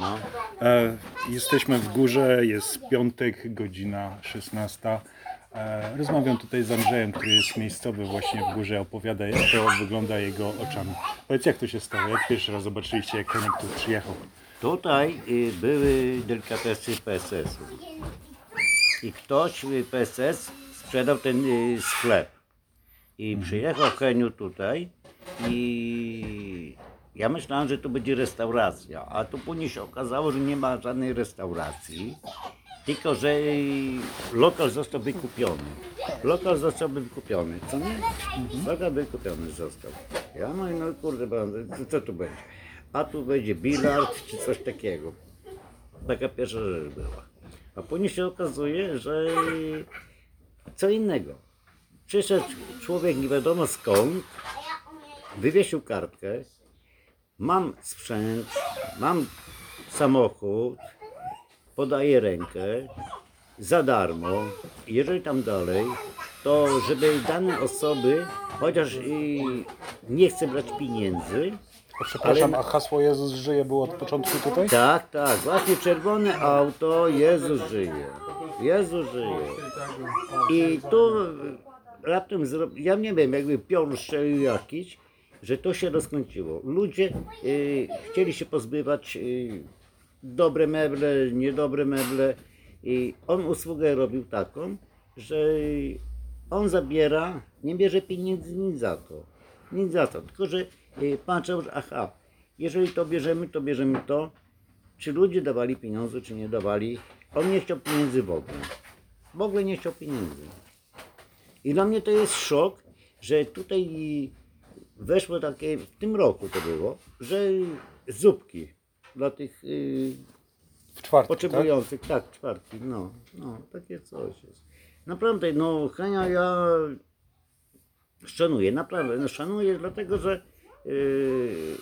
No. E, jesteśmy w górze, jest piątek, godzina 16. E, rozmawiam tutaj z Andrzejem, który jest miejscowy właśnie w górze, opowiada jak to wygląda jego oczami. Powiedz jak to się stało, jak pierwszy raz zobaczyliście jak Henek tu przyjechał? Tutaj y, były delikatesy PSS-u. I ktoś y, PSS sprzedał ten y, sklep. I przyjechał Heniu tutaj i ja myślałem, że to będzie restauracja, a tu później się okazało, że nie ma żadnej restauracji, tylko że lokal został wykupiony. Lokal został wykupiony, co nie? Lokal wykupiony został. Ja mówię, no kurde, co, co tu będzie? A tu będzie bilard czy coś takiego. Taka pierwsza rzecz była. A później się okazuje, że co innego. Przyszedł człowiek nie wiadomo skąd, wywiesił kartkę, mam sprzęt, mam samochód, podaję rękę za darmo. Jeżeli tam dalej, to żeby dane osoby, chociaż i nie chce brać pieniędzy, O, przepraszam, Ale- a hasło Jezus żyje było od początku tutaj? tak, tak, właśnie czerwone auto, Jezus żyje. Jezus żyje. I tu raptem, zro... ja nie wiem, jakby piorun strzelił jakiś, że to się rozkręciło. Ludzie y, chcieli się pozbywać y, dobre meble, niedobre meble. I on usługę robił taką, że on zabiera, nie bierze pieniędzy nic za to. Nic za to. Tylko, że y, patrzał, że aha, jeżeli to bierzemy, to bierzemy to. Czy ludzie dawali pieniądze, czy nie dawali. On nie chciał pieniędzy w ogóle. W ogóle nie chciał pieniędzy. I dla mnie to jest szok, że tutaj weszło takie, w tym roku to było, że zupki dla tych y, W czwartek, tak? potrzebujących, tak, czwartki, no, no, takie coś jest. Naprawdę, no, Henia ja szanuję, naprawdę, no, szanuję, dlatego, że yy,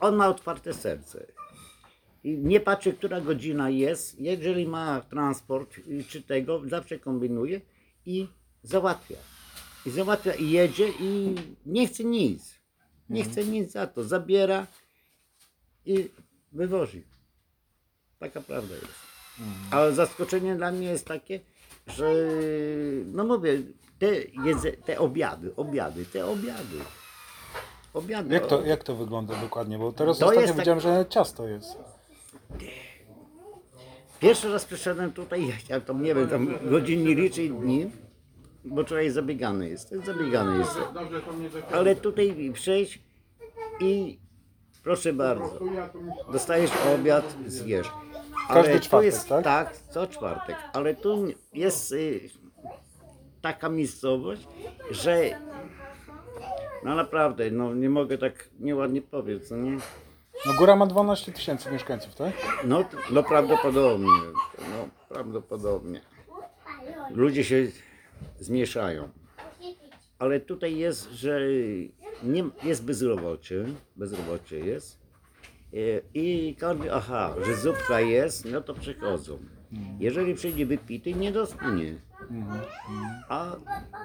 on ma otwarte serce. I nie patrzy, która godzina jest, jeżeli ma transport y, czy tego, zawsze kombinuje i załatwia. I załatwia i jedzie i nie chce nic. Nie chce nic za to. Zabiera i wywozi. Taka prawda jest. Ale zaskoczenie dla mnie jest takie, że no mówię, te, jedze, te obiady, obiady, te obiady. Obiady. Jak to, jak to wygląda dokładnie? Bo teraz To ostatnio jest tak- widziałem, że ciasto jest. Pierwszy raz przyszedłem tutaj, ja tam nie wiem, tam godzin nie liczę i dni, bo wczoraj zabiegany jest, zabiegany jest. Ale tutaj przejść i proszę bardzo, dostajesz obiad, zjesz. Ale Każdy tu czwartek, jest, tak? Tak, co czwartek, ale tu jest y, taka miejscowość, że no naprawdę, no nie mogę tak nieładnie powiedzieć, co nie? No góra ma 12 tysięcy mieszkańców, tak? No, no prawdopodobnie. No prawdopodobnie. Ludzie się zmieszają. Ale tutaj jest, że nie, jest bezrobocie. Bezrobocie jest. E, I każdy, aha, że zupka jest, no to przychodzą. Jeżeli przyjdzie wypity, nie dostanie. A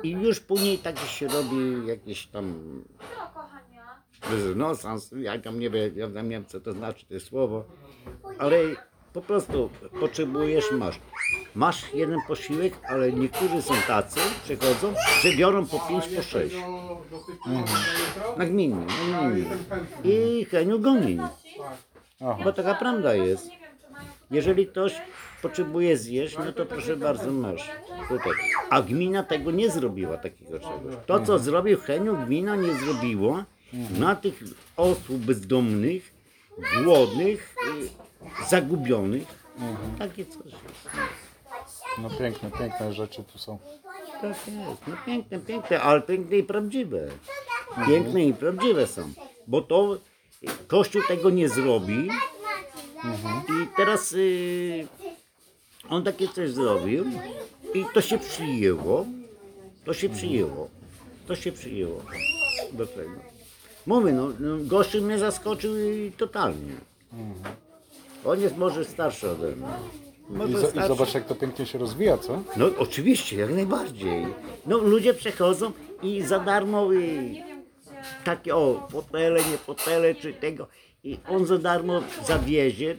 i już później tak się robi jakieś tam renesans, ja tam nie wiem, ja tam nie wiem co to znaczy to słowo, ale po prostu potrzebujesz, masz. Masz jeden posiłek, ale niektórzy są tacy, przychodzą, że biorą po pięć, po sześć. Na gminie. I Heniu goni. Bo taka prawda jest. Jeżeli ktoś potrzebuje zjeść, no to proszę bardzo, masz. Tutaj. A gmina tego nie zrobiła takiego czegoś. To, co zrobił Heniu, gmina nie zrobiło na tych osób bezdomnych, głodnych, zagubionych. Takie coś jest. No piękne, piękne rzeczy tu są. Tak jest. No piękne, piękne, ale piękne i prawdziwe. Piękne i prawdziwe są. Bo to Kościół tego nie zrobi. I teraz y, on takie coś zrobił i to się przyjęło. To się przyjęło. To się przyjęło do tego. Mówię, no, no gościu mnie zaskoczył i totalnie. On jest może starszy ode mnie. I, Może zo- I starszy. zobacz jak to pięknie się rozwija, co? No oczywiście, jak najbardziej. No ludzie przechodzą i za darmo y, takie o fotele, nie fotele czy tego i on za darmo zawiezie,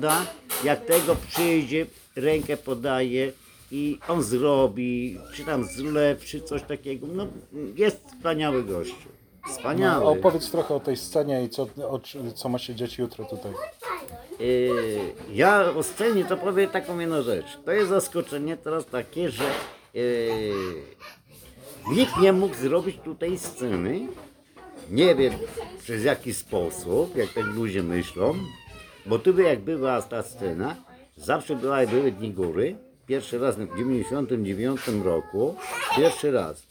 da, jak tego przyjdzie, rękę podaje i on zrobi, czy tam zlew, czy coś takiego. No, jest wspaniały gościu. Wspaniały. No, opowiedz trochę o tej scenie i co, o, co ma się dziać jutro tutaj. Yy, ja o scenie to powiem taką jedną rzecz. To jest zaskoczenie teraz takie, że yy, nikt nie mógł zrobić tutaj sceny. Nie wiem przez jaki sposób, jak tak ludzie myślą, bo tu by jak była ta scena, zawsze była, były Dni Góry. Pierwszy raz w 99 roku, pierwszy raz.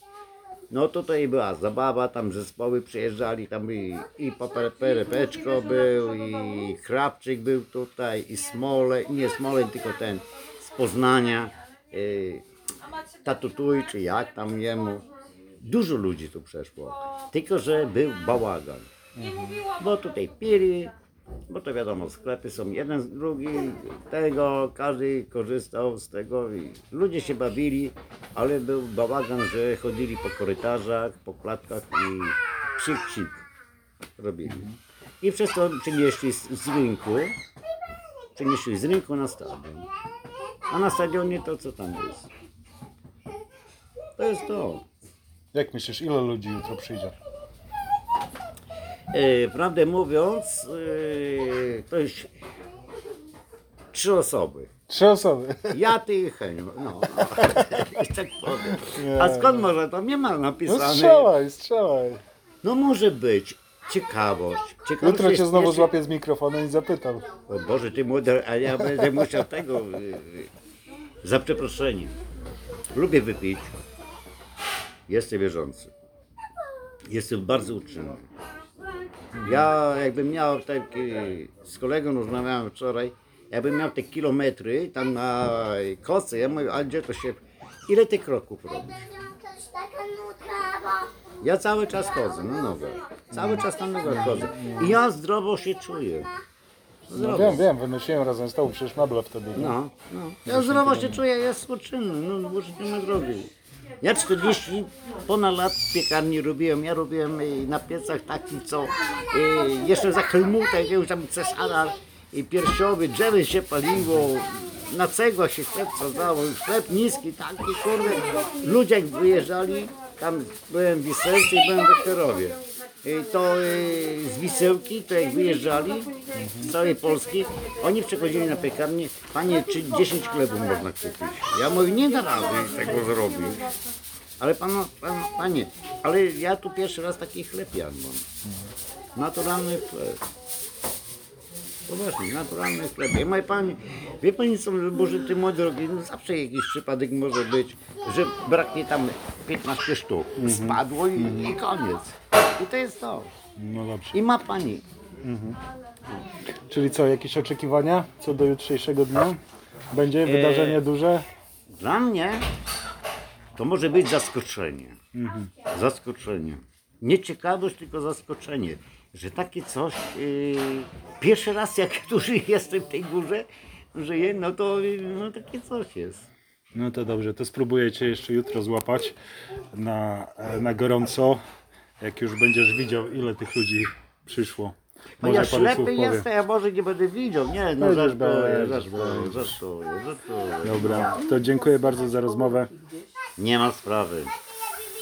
No tutaj była zabawa, tam zespoły przyjeżdżali, tam i, i Perepeczko był, i Krawczyk był tutaj, i Smole, nie Smole, tylko ten z Poznania, y, Tatutuj, czy jak tam jemu. Dużo ludzi tu przeszło, tylko że był bałagan. Bo tutaj pili, bo to wiadomo, sklepy są jeden z drugim, tego, każdy korzystał z tego i ludzie się bawili, ale był bałagan, że chodzili po korytarzach, po klatkach i krzyk, krzyk robili. I przez to przynieśli z, z rynku, przynieśli z rynku na stadion. A na stadionie to co tam jest? To jest to. Jak myślisz, ile ludzi jutro przyjdzie? E, prawdę mówiąc, e, to jest trzy osoby. Trzy osoby. Ja, ty i Heniu. No, no. tak powiem. A skąd może to nie ma No napisane? strzelaj, strzelaj. No może być. Ciekawość. Ciekawość Jutro cię jest znowu jeszcze- złapię z mikrofonem i zapytam. O Boże, ty młody, a ja będę musiał tego. y, y, Za przeproszeniem. Lubię wypić. Jestem wierzący. Jestem bardzo uczynny. Ja jakbym miał taki, z kolegą rozmawiałem wczoraj, jakbym miał te kilometry tam na kosce, ja mówię, a gdzie to się, ile ty kroków robisz? Ja cały czas chodzę na nogach. Cały czas na nogach chodzę. I ja zdrowo się czuję. No Zdrowo. wiem, wiem, wymyśliłem razem z tobą przecież meble wtedy. No, no. Ja zdrowo się czuję, jest uczynny, no bo nie ma drogi. Ja 40 ponad lat w piekarni robiłem, ja robiłem y, na piecach taki co, y, jeszcze za helmutek, już tam cesara i piersiowy, drzewy się paliło, na cegła się chleb sadzało, chleb niski, taki kurde, ludzie jak wyjeżdżali, tam byłem w Wiselcy i byłem w Wekterowie. I to y, z Wisełki, to jak wyjeżdżali z całej Polski, oni przychodzili na piekarnię, panie, czy 10 chlebów można kupić? Ja mówię, nie da rady tego zrobić. Ale panu, pan, panie, ale ja tu pierwszy raz taki chleb jadłem. Naturalny chleb. Poważnie, naturalny chleb. Ja mówię, pani, wie pani co, może ty mój drogi, no zawsze jakiś przypadek może być, że braknie tam 15 sztuk. Spadło i, i koniec. I to jest to. No dobrze. I ma pani. Czyli co, jakieś oczekiwania co do jutrzejszego dnia? Będzie wydarzenie duże? Dla mnie to może być zaskoczenie. Zaskoczenie. Nie ciekawość, tylko zaskoczenie. Że takie coś, yy, pierwszy raz jak duży jestem w tej górze, żyję, no to yy, no, takie coś jest. No to dobrze, to spróbuję Cię jeszcze jutro złapać na, na gorąco, jak już będziesz widział ile tych ludzi przyszło. No ja ślepy jestem, ja może nie będę widział. Nie, no żartuję, żartuję, żartuję, żartuję. Dobra, to dziękuję bardzo za rozmowę. Nie ma sprawy.